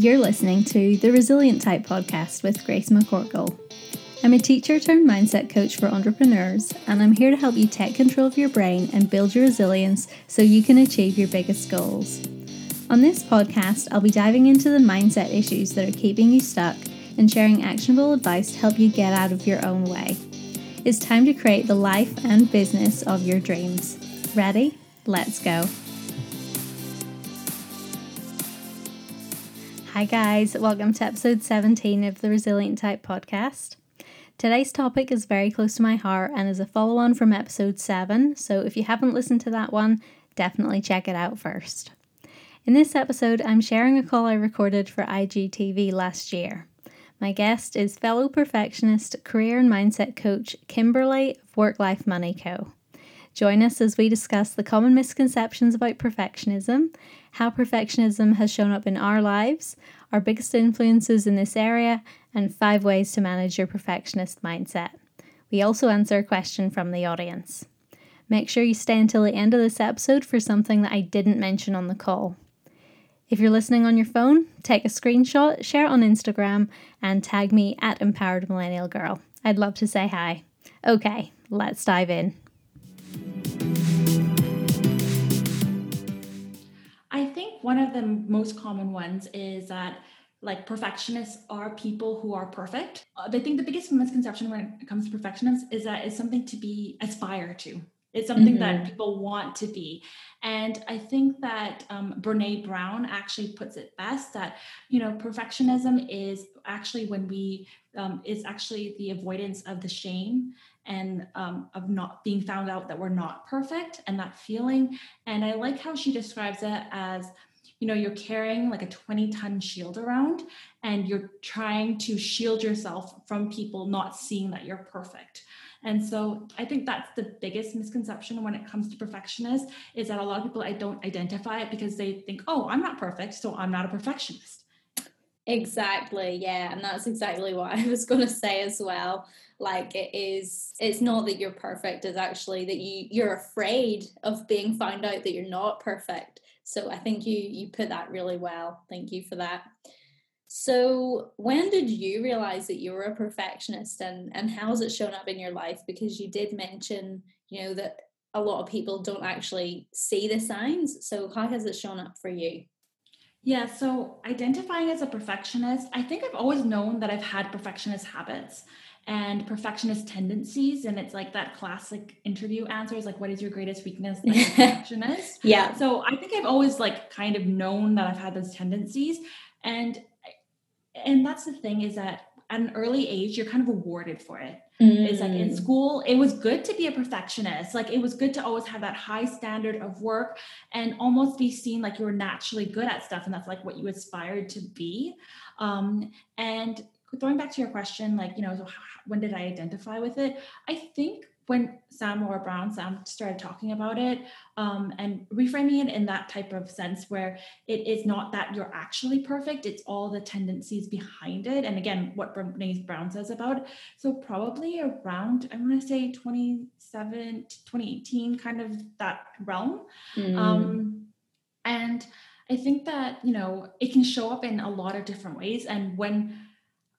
You're listening to the Resilient Type podcast with Grace McCorkle. I'm a teacher turned mindset coach for entrepreneurs, and I'm here to help you take control of your brain and build your resilience so you can achieve your biggest goals. On this podcast, I'll be diving into the mindset issues that are keeping you stuck and sharing actionable advice to help you get out of your own way. It's time to create the life and business of your dreams. Ready? Let's go. Hi, guys. Welcome to episode 17 of the Resilient Type podcast. Today's topic is very close to my heart and is a follow on from episode 7. So if you haven't listened to that one, definitely check it out first. In this episode, I'm sharing a call I recorded for IGTV last year. My guest is fellow perfectionist, career and mindset coach Kimberly of Work Life Money Co. Join us as we discuss the common misconceptions about perfectionism, how perfectionism has shown up in our lives, our biggest influences in this area, and five ways to manage your perfectionist mindset. We also answer a question from the audience. Make sure you stay until the end of this episode for something that I didn't mention on the call. If you're listening on your phone, take a screenshot, share it on Instagram, and tag me at Empowered Millennial Girl. I'd love to say hi. Okay, let's dive in. One of the most common ones is that like perfectionists are people who are perfect. Uh, I think the biggest misconception when it comes to perfectionists is that it's something to be aspire to. It's something mm-hmm. that people want to be. And I think that um, Brene Brown actually puts it best that, you know, perfectionism is actually when we, um, is actually the avoidance of the shame and um, of not being found out that we're not perfect and that feeling. And I like how she describes it as, you know, you're carrying like a 20 ton shield around and you're trying to shield yourself from people not seeing that you're perfect. And so I think that's the biggest misconception when it comes to perfectionists is that a lot of people I don't identify it because they think, oh, I'm not perfect, so I'm not a perfectionist. Exactly, yeah, and that's exactly what I was going to say as well. Like it is, it's not that you're perfect; it's actually that you you're afraid of being found out that you're not perfect. So I think you you put that really well. Thank you for that. So, when did you realize that you were a perfectionist and, and how has it shown up in your life? Because you did mention, you know, that a lot of people don't actually see the signs. So, how has it shown up for you? Yeah, so identifying as a perfectionist, I think I've always known that I've had perfectionist habits and perfectionist tendencies. And it's like that classic interview answer is like, what is your greatest weakness a perfectionist? yeah. So I think I've always like kind of known that I've had those tendencies. And and that's the thing is that at an early age you're kind of awarded for it mm. it's like in mm. school it was good to be a perfectionist like it was good to always have that high standard of work and almost be seen like you were naturally good at stuff and that's like what you aspired to be um, and throwing back to your question like you know so when did i identify with it i think when Sam Laura Brown, Sam started talking about it um, and reframing it in that type of sense where it is not that you're actually perfect, it's all the tendencies behind it. And again, what Brene Brown says about it. So probably around, I want to say 27, 2018, kind of that realm. Mm. Um, and I think that, you know, it can show up in a lot of different ways. And when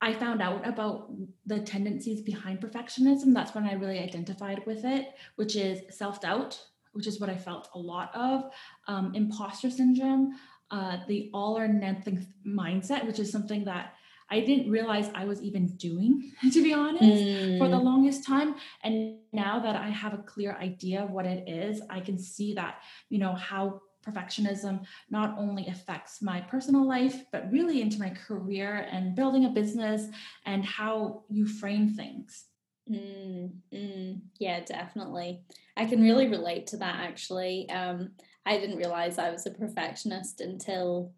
I found out about the tendencies behind perfectionism. That's when I really identified with it, which is self doubt, which is what I felt a lot of, um, imposter syndrome, uh, the all or nothing mindset, which is something that I didn't realize I was even doing, to be honest, mm. for the mm. longest time. And now that I have a clear idea of what it is, I can see that, you know, how perfectionism not only affects my personal life, but really into my career and building a business and how you frame things. Mm, mm, yeah, definitely. I can really relate to that actually. Um, I didn't realize I was a perfectionist until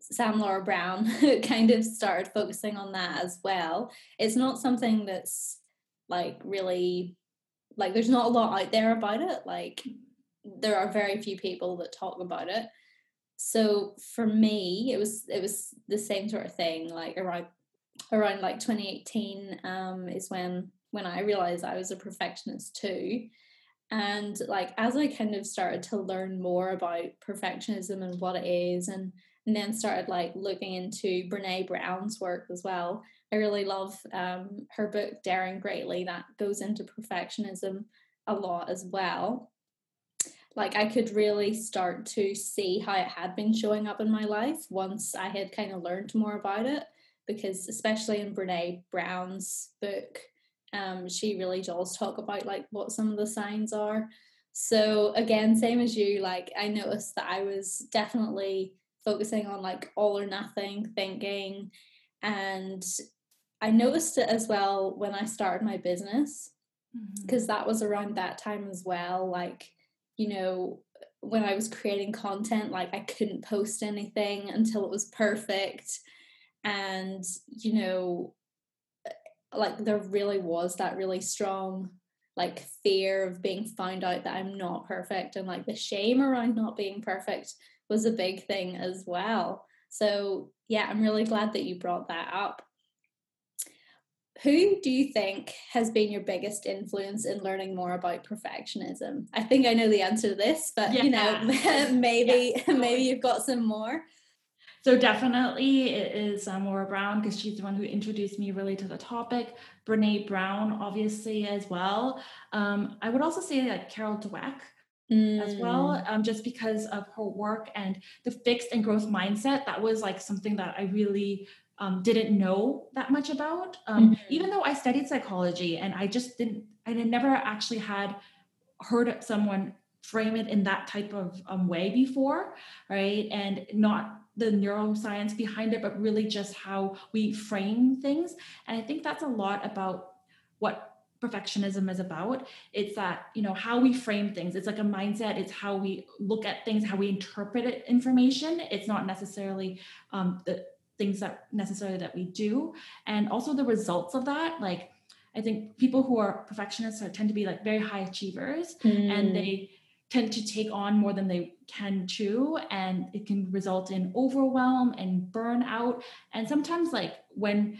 Sam Laura Brown kind of started focusing on that as well. It's not something that's like really like there's not a lot out there about it. Like there are very few people that talk about it so for me it was it was the same sort of thing like around around like 2018 um is when when i realized i was a perfectionist too and like as i kind of started to learn more about perfectionism and what it is and and then started like looking into Brene Brown's work as well. I really love um, her book Daring Greatly that goes into perfectionism a lot as well. Like I could really start to see how it had been showing up in my life once I had kind of learned more about it. Because especially in Brene Brown's book, um, she really does talk about like what some of the signs are. So again, same as you, like I noticed that I was definitely focusing on like all or nothing thinking and I noticed it as well when I started my business because mm-hmm. that was around that time as well like you know when I was creating content like I couldn't post anything until it was perfect and you know eh, like there really was that really strong like fear of being found out that I'm not perfect and like the shame around not being perfect was a big thing as well. So yeah, I'm really glad that you brought that up. Who do you think has been your biggest influence in learning more about perfectionism? I think I know the answer to this, but yeah. you know, maybe yeah. maybe you've got some more. So definitely it is uh, Laura Brown because she's the one who introduced me really to the topic. Brene Brown, obviously, as well. Um, I would also say like Carol Dweck mm. as well, mm. um, just because of her work and the fixed and growth mindset. That was like something that I really um, didn't know that much about. Um, mm-hmm. Even though I studied psychology and I just didn't, I never actually had heard someone frame it in that type of um, way before, right? And not the neuroscience behind it, but really just how we frame things. And I think that's a lot about what perfectionism is about it's that you know how we frame things it's like a mindset it's how we look at things how we interpret information it's not necessarily um, the things that necessarily that we do. And also the results of that like i think people who are perfectionists are, tend to be like very high achievers mm. and they tend to take on more than they can chew and it can result in overwhelm and burnout. And sometimes like when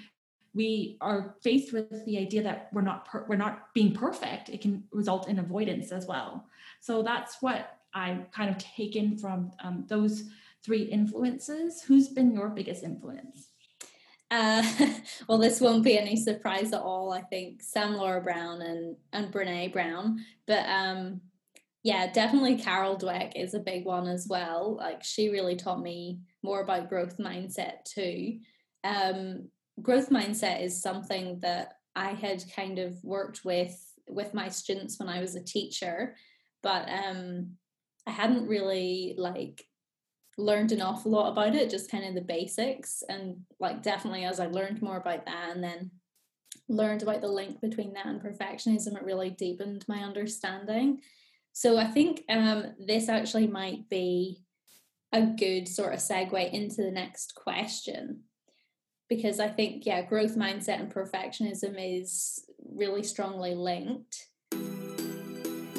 we are faced with the idea that we're not per- we're not being perfect it can result in avoidance as well. So that's what i kind of taken from um, those three influences who's been your biggest influence uh, well, this won't be any surprise at all. I think Sam Laura Brown and and Brene Brown, but um, yeah, definitely Carol Dweck is a big one as well. Like she really taught me more about growth mindset too. Um, growth mindset is something that I had kind of worked with with my students when I was a teacher, but um, I hadn't really like learned an awful lot about it, just kind of the basics. And like definitely as I learned more about that and then learned about the link between that and perfectionism, it really deepened my understanding. So I think um, this actually might be a good sort of segue into the next question because I think, yeah, growth mindset and perfectionism is really strongly linked.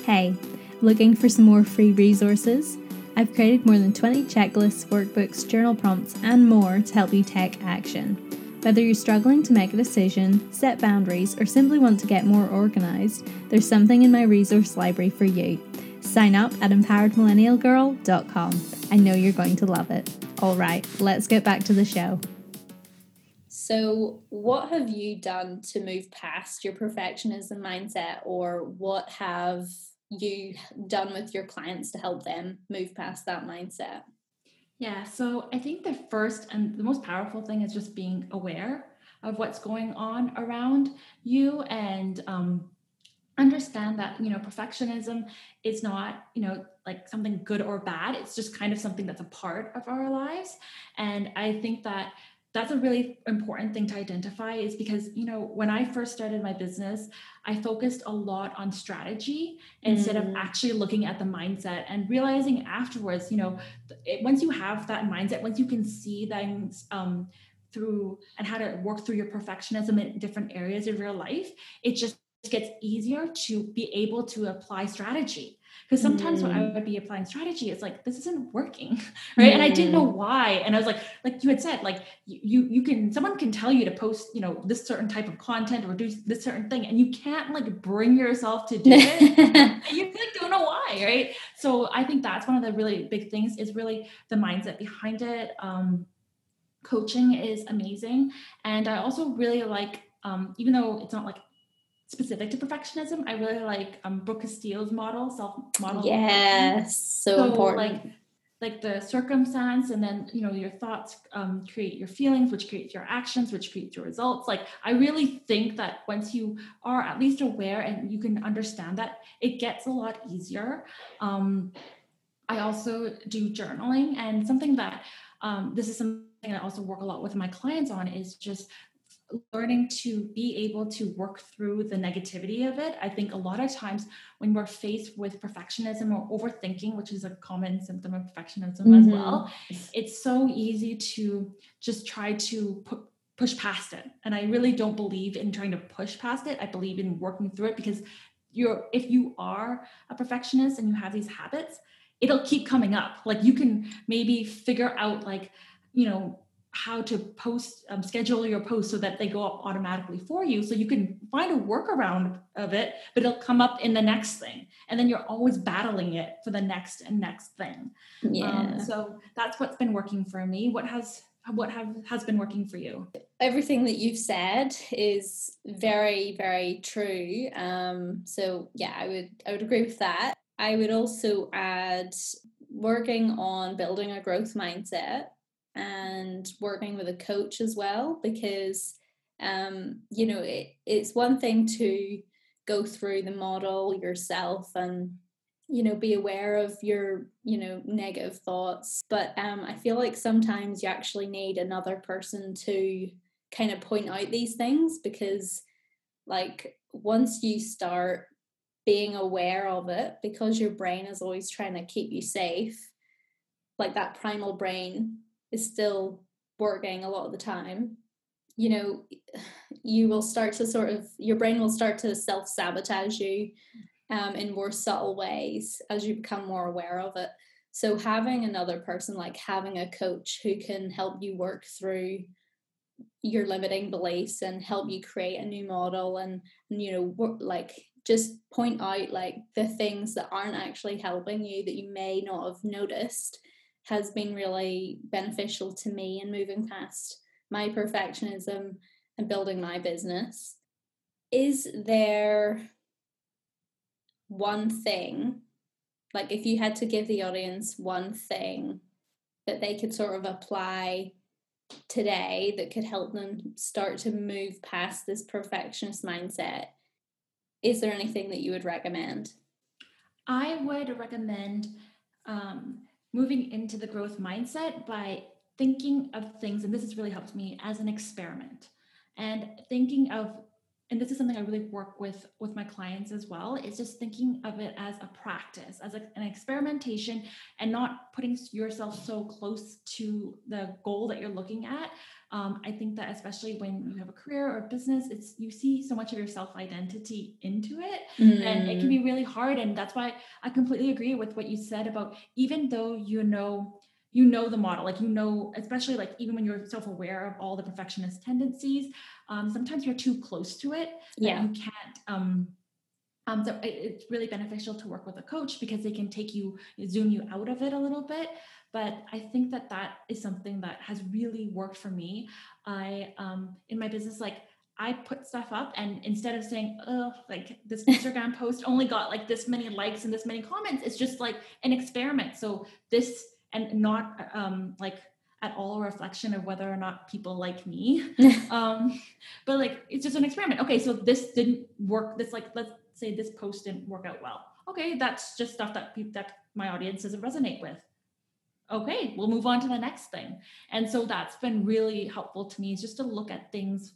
Hey, looking for some more free resources? I've created more than 20 checklists, workbooks, journal prompts, and more to help you take action. Whether you're struggling to make a decision, set boundaries, or simply want to get more organized, there's something in my resource library for you. Sign up at empoweredmillennialgirl.com. I know you're going to love it. All right, let's get back to the show. So, what have you done to move past your perfectionism mindset, or what have you done with your clients to help them move past that mindset? Yeah, so I think the first and the most powerful thing is just being aware of what's going on around you and um, understand that you know perfectionism is not you know like something good or bad it's just kind of something that's a part of our lives and i think that that's a really important thing to identify is because you know when i first started my business i focused a lot on strategy instead mm. of actually looking at the mindset and realizing afterwards you know it, once you have that mindset once you can see things um, through and how to work through your perfectionism in different areas of your life it just gets easier to be able to apply strategy because sometimes mm. when I mm. would be applying strategy, it's like this isn't working, right? Mm. And I didn't know mm. why. And I was like, like you had said, like you you can someone can tell you to post, you know, this certain type of content or do this certain thing, and you can't like bring yourself to do it. and you like don't know why, right? So I think that's one of the really big things is really the mindset behind it. Um, coaching is amazing, and I also really like, um, even though it's not like specific to perfectionism. I really like um, Brooke Castillo's model, self model. Yes, so, so, important. Like, like the circumstance, and then you know your thoughts um, create your feelings, which creates your actions, which creates your results. Like I really think that once you are at least aware and you can understand that, it gets a lot easier. Um, I also do journaling, and something that um, this is something I also work a lot with my clients on is just learning to be able to work through the negativity of it. I think a lot of times when we're faced with perfectionism or overthinking, which is a common symptom of perfectionism mm-hmm. as well, it's so easy to just try to put push past it. And I really don't believe in trying to push past it. I believe in working through it because you're if you are a perfectionist and you have these habits, it'll keep coming up. Like you can maybe figure out like, you know, how to post um, schedule your posts so that they go up automatically for you. So you can find a workaround of it but it'll come up in the next thing. And then you're always battling it for the next and next thing. Um, yeah. um, so that's what's been working for me. What has what have has been working for you? Everything that you've said is very very true. Um so yeah i would i would agree with that. I would also add working on building a growth mindset and working with a coach as well because um, you know it, it's one thing to go through the model yourself and you know be aware of your you know negative thoughts but um, i feel like sometimes you actually need another person to kind of point out these things because like once you start being aware of it because your brain is always trying to keep you safe like that primal brain is still working a lot of the time, you know, you will start to sort of, your brain will start to self sabotage you um, in more subtle ways as you become more aware of it. So, having another person, like having a coach who can help you work through your limiting beliefs and help you create a new model and, you know, work, like just point out like the things that aren't actually helping you that you may not have noticed has been really beneficial to me in moving past my perfectionism and building my business. Is there one thing, like if you had to give the audience one thing that they could sort of apply today that could help them start to move past this perfectionist mindset, is there anything that you would recommend? I would recommend um, moving into the growth mindset by thinking of things, and this has really helped me as an experiment and thinking of and this is something I really work with with my clients as well. Is just thinking of it as a practice, as a, an experimentation, and not putting yourself so close to the goal that you're looking at. Um, I think that especially when you have a career or a business, it's you see so much of your self identity into it, mm. and it can be mm. really hard. And that's why I completely agree with what you said about even though you know you know the model like you know especially like even when you're self-aware of all the perfectionist tendencies um, sometimes you're too close to it yeah. you can't um, um, so it, it's really beneficial to work with a coach because they can take you zoom you out of it a little bit. But i think that that is something that has really worked for me. I um, in my business like I put stuff up and instead of saying, oh, like this Instagram post only got like this many likes and this many comments, it's just like an experiment. So this and not um, like at all a reflection of whether or not people like me. um, but like it's just an experiment. Okay, so this didn't work. This like let's say this post didn't work out well. Okay, that's just stuff that people that my audience doesn't resonate with. Okay, we'll move on to the next thing. And so that's been really helpful to me is just to look at things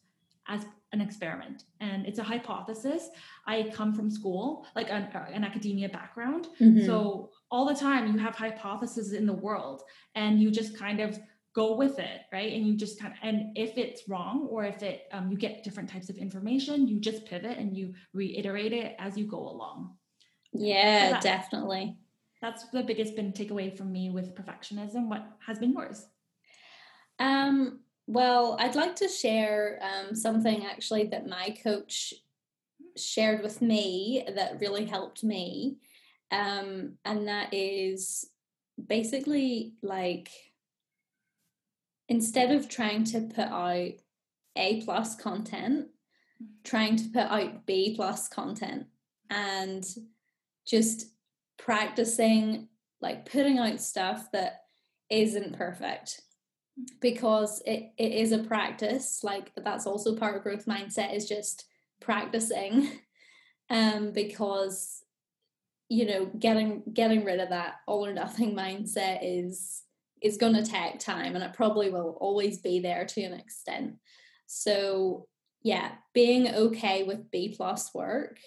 as an experiment and it's a hypothesis i come from school like an, an academia background mm-hmm. so all the time you have hypotheses in the world and you just kind of go with it right and you just kind of and if it's wrong or if it um, you get different types of information you just pivot and you reiterate it as you go along Yeah, so definitely. That's the biggest been takeaway from me with perfectionism. What has been yours? Um, well, I'd like to share um, something actually that my coach shared with me that really helped me. Um, and that is basically like instead of trying to put out A plus content, trying to put out B plus content and just practicing like putting out stuff that isn't perfect because it, it is a practice like that's also part of growth mindset is just practicing um because you know getting getting rid of that all or nothing mindset is is going to take time and it probably will always be there to an extent. So yeah being okay with b plus work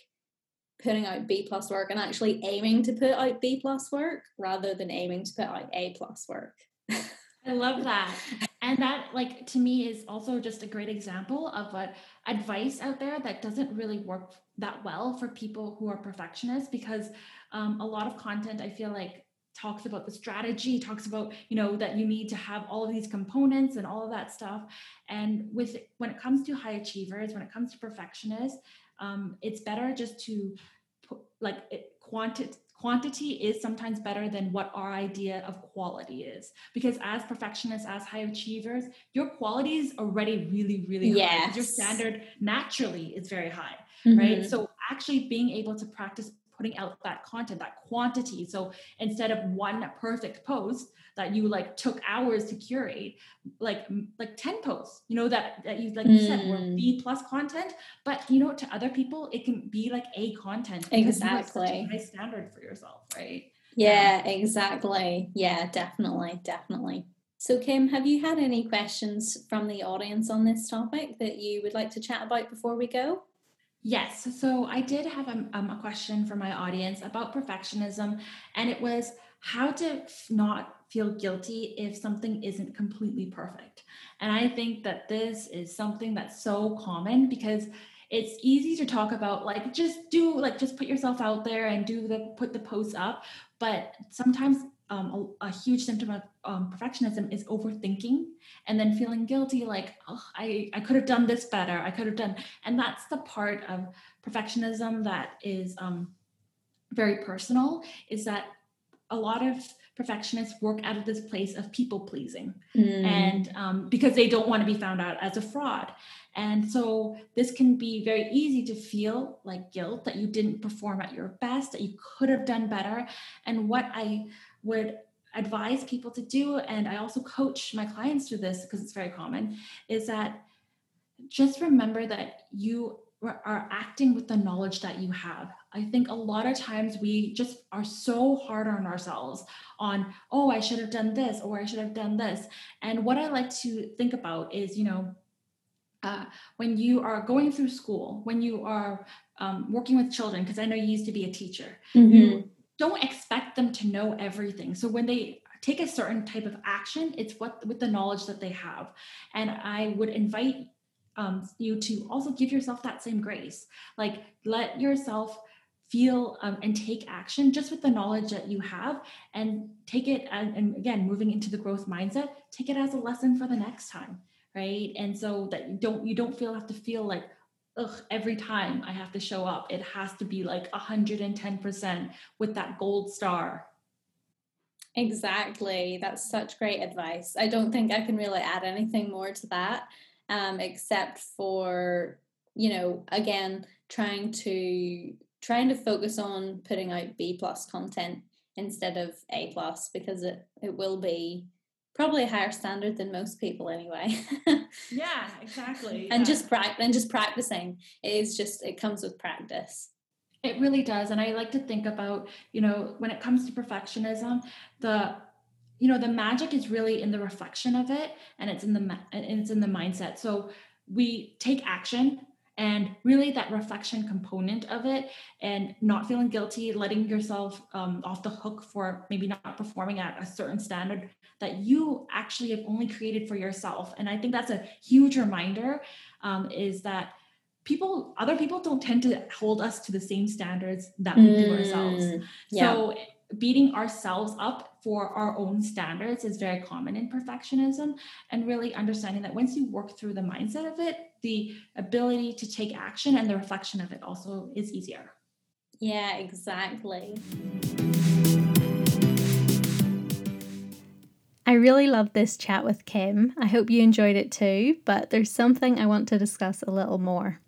putting out b plus work and actually aiming to put out b plus work rather than aiming to put out a plus work I love that. And that, like, to me is also just a great example of what advice out there that doesn't really work that well for people who are perfectionists because um, a lot of content I feel like talks about the strategy talks about you know that you need to have all of these components and all of that stuff and with when it comes to high achievers when it comes to perfectionists um, it's better just to put like it, quanti- quantity is sometimes better than what our idea of quality is because as perfectionists as high achievers your quality is already really really yes. high your standard naturally is very high mm-hmm. right so actually being able to practice putting out that content that quantity. So instead of one perfect post that you like took hours to curate like like 10 posts you know that, that you like mm. you said were b plus content but you know to other people it can be like a content because exactly. high standard for yourself right? Yeah. exactly. Yeah definitely definitely. So kim have you had any questions from the audience on this topic that you would like to chat about before we go Yes. So I did have a, um, a question for my audience about perfectionism, and it was how to not feel guilty if something isn't completely perfect. And I think that this is something that's so common because it's easy to talk about like just do like just put yourself out there and do the put the posts up but sometimes um, a, a, huge symptom of um, perfectionism is overthinking and then feeling guilty like oh, I, I could have done this better. I could have done and that's the part of perfectionism that is um, very personal is that a lot of perfectionists work out of this place of people pleasing mm. and um, because they don't want to be found out as a fraud. And so this can be very easy to feel like guilt that you didn't perform at your best that you could have done better. And what i would advise people to do and i also coach my clients through this because it's very common is that just remember that you are acting with the knowledge that you have. I think a lot of times we just are so hard on ourselves on, oh, I should have done this or I should have done this. And what I like to think about is, you know, uh, when you are going through school, when you are um, working with children, because I know you used to be a teacher, mm-hmm. you don't expect them to know everything. So when they take a certain type of action, it's what with the knowledge that they have. And I would invite um, you to also give yourself that same grace. Like let yourself feel um, and take action just with the knowledge that you have and take it and, and again moving into the growth mindset take it as a lesson for the next time right and so that you don't you don't feel have to feel like ugh every time i have to show up it has to be like 110% with that gold star. Exactly. That's such great advice. I don't think i can really add anything more to that um, except for you know again trying to trying to focus on putting out B plus content instead of A plus because it it will be probably a higher standard than most people anyway. yeah, exactly. and just practice and just practicing it is just it comes with practice. It really does, and I like to think about you know when it comes to perfectionism, the you know the magic is really in the reflection of it and it's in the and it's in the mindset so we take action and really that reflection component of it and not feeling guilty letting yourself um, off the hook for maybe not performing at a certain standard that you actually have only created for yourself and i think that's a huge reminder um, is that people other people don't tend to hold us to the same standards that we do ourselves mm, yeah. so beating ourselves up for our own standards is very common in perfectionism and really understanding that once you work through the mindset of it the ability to take action and the reflection of it also is easier yeah exactly I really loved this chat with Kim. I hope you enjoyed it too, but there's something I want to discuss a little more.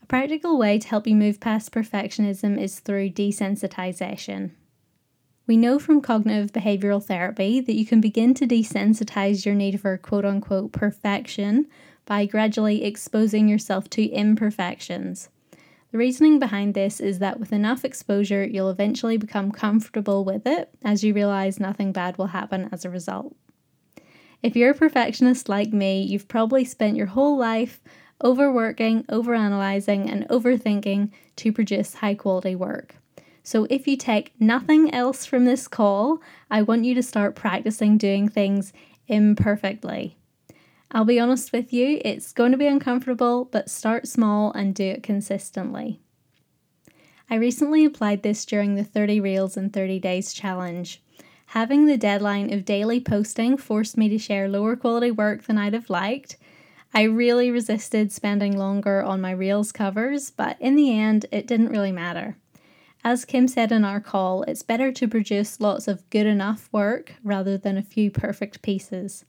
A practical way to help you move past perfectionism is through desensitization. We know from cognitive behavioral therapy that you can begin to desensitize your need for quote unquote perfection by gradually exposing yourself to imperfections. The reasoning behind this is that with enough exposure, you'll eventually become comfortable with it as you realize nothing bad will happen as a result. If you're a perfectionist like me, you've probably spent your whole life overworking, overanalyzing, and overthinking to produce high quality work. So, if you take nothing else from this call, I want you to start practicing doing things imperfectly. I'll be honest with you, it's going to be uncomfortable, but start small and do it consistently. I recently applied this during the 30 Reels in 30 Days challenge. Having the deadline of daily posting forced me to share lower quality work than I'd have liked, I really resisted spending longer on my Reels covers, but in the end, it didn't really matter. As Kim said in our call, it's better to produce lots of good enough work rather than a few perfect pieces.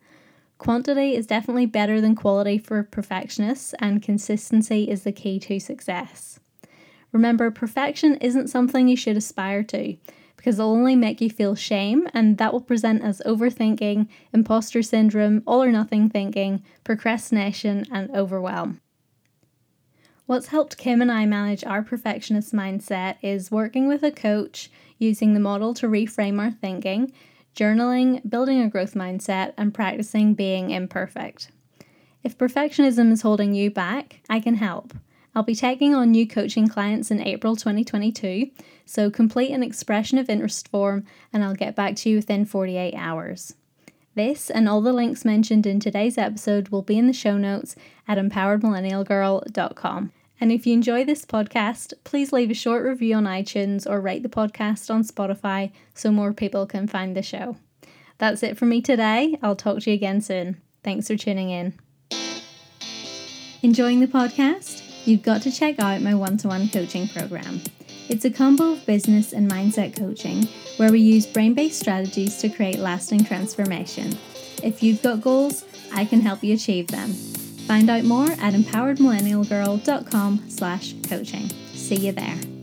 Quantity is definitely better than quality for perfectionists, and consistency is the key to success. Remember, perfection isn't something you should aspire to because it'll only make you feel shame, and that will present as overthinking, imposter syndrome, all or nothing thinking, procrastination, and overwhelm. What's helped Kim and I manage our perfectionist mindset is working with a coach, using the model to reframe our thinking, journaling, building a growth mindset, and practicing being imperfect. If perfectionism is holding you back, I can help. I'll be taking on new coaching clients in April 2022, so complete an expression of interest form and I'll get back to you within 48 hours. This and all the links mentioned in today's episode will be in the show notes at empoweredmillennialgirl.com. And if you enjoy this podcast, please leave a short review on iTunes or rate the podcast on Spotify so more people can find the show. That's it for me today. I'll talk to you again soon. Thanks for tuning in. Enjoying the podcast? you've got to check out my one to one coaching program. It's a combo of business and mindset coaching where we use brain based strategies to create lasting transformation. If you've got goals, I can help you achieve them. Find out more at empoweredmillennialgirl.com slash coaching. See you there.